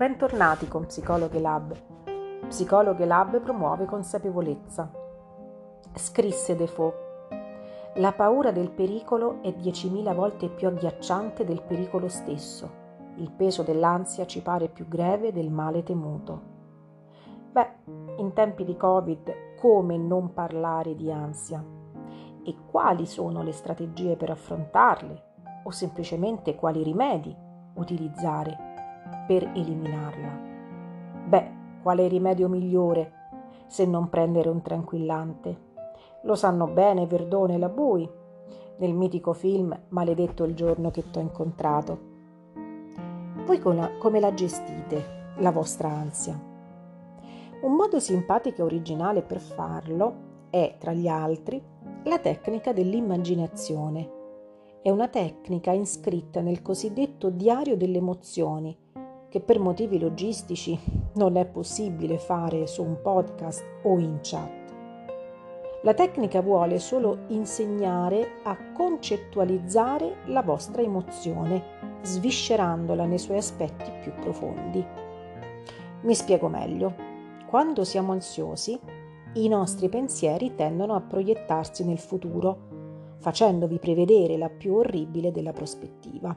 Bentornati con Psicologhe Lab. Psicologhe Lab promuove consapevolezza. Scrisse Defoe. La paura del pericolo è diecimila volte più agghiacciante del pericolo stesso. Il peso dell'ansia ci pare più greve del male temuto. Beh, in tempi di Covid, come non parlare di ansia? E quali sono le strategie per affrontarle? O semplicemente quali rimedi utilizzare? Per eliminarla. Beh, quale rimedio migliore se non prendere un tranquillante? Lo sanno bene Verdone e la Bui nel mitico film Maledetto il giorno che t'ho incontrato. Voi come la gestite la vostra ansia? Un modo simpatico e originale per farlo è, tra gli altri, la tecnica dell'immaginazione. È una tecnica iscritta nel cosiddetto diario delle emozioni che per motivi logistici non è possibile fare su un podcast o in chat. La tecnica vuole solo insegnare a concettualizzare la vostra emozione, sviscerandola nei suoi aspetti più profondi. Mi spiego meglio. Quando siamo ansiosi, i nostri pensieri tendono a proiettarsi nel futuro, facendovi prevedere la più orribile della prospettiva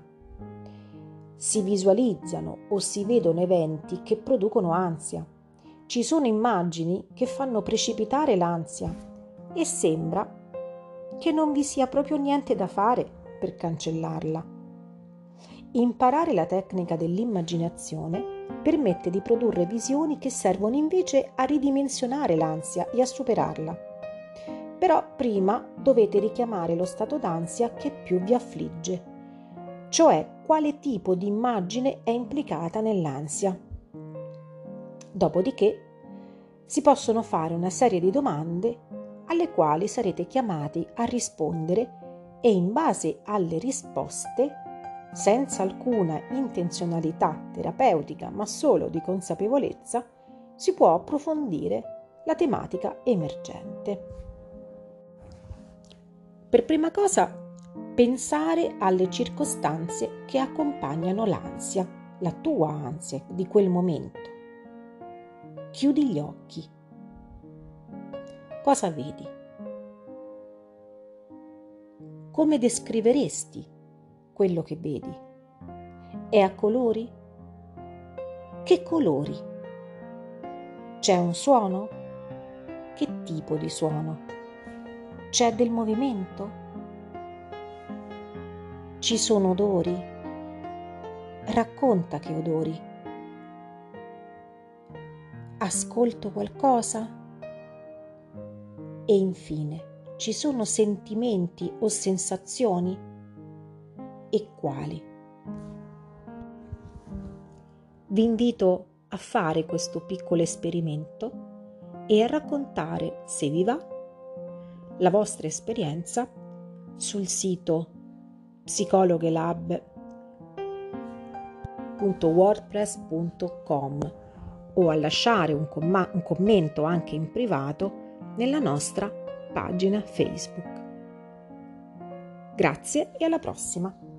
si visualizzano o si vedono eventi che producono ansia. Ci sono immagini che fanno precipitare l'ansia e sembra che non vi sia proprio niente da fare per cancellarla. Imparare la tecnica dell'immaginazione permette di produrre visioni che servono invece a ridimensionare l'ansia e a superarla. Però prima dovete richiamare lo stato d'ansia che più vi affligge cioè quale tipo di immagine è implicata nell'ansia. Dopodiché si possono fare una serie di domande alle quali sarete chiamati a rispondere e in base alle risposte, senza alcuna intenzionalità terapeutica ma solo di consapevolezza, si può approfondire la tematica emergente. Per prima cosa pensare alle circostanze che accompagnano l'ansia, la tua ansia di quel momento. Chiudi gli occhi. Cosa vedi? Come descriveresti quello che vedi? È a colori? Che colori? C'è un suono? Che tipo di suono? C'è del movimento? Ci sono odori? Racconta che odori. Ascolto qualcosa? E infine, ci sono sentimenti o sensazioni? E quali? Vi invito a fare questo piccolo esperimento e a raccontare, se vi va, la vostra esperienza sul sito psicologelab.wordpress.com o a lasciare un, com- un commento anche in privato nella nostra pagina Facebook. Grazie e alla prossima!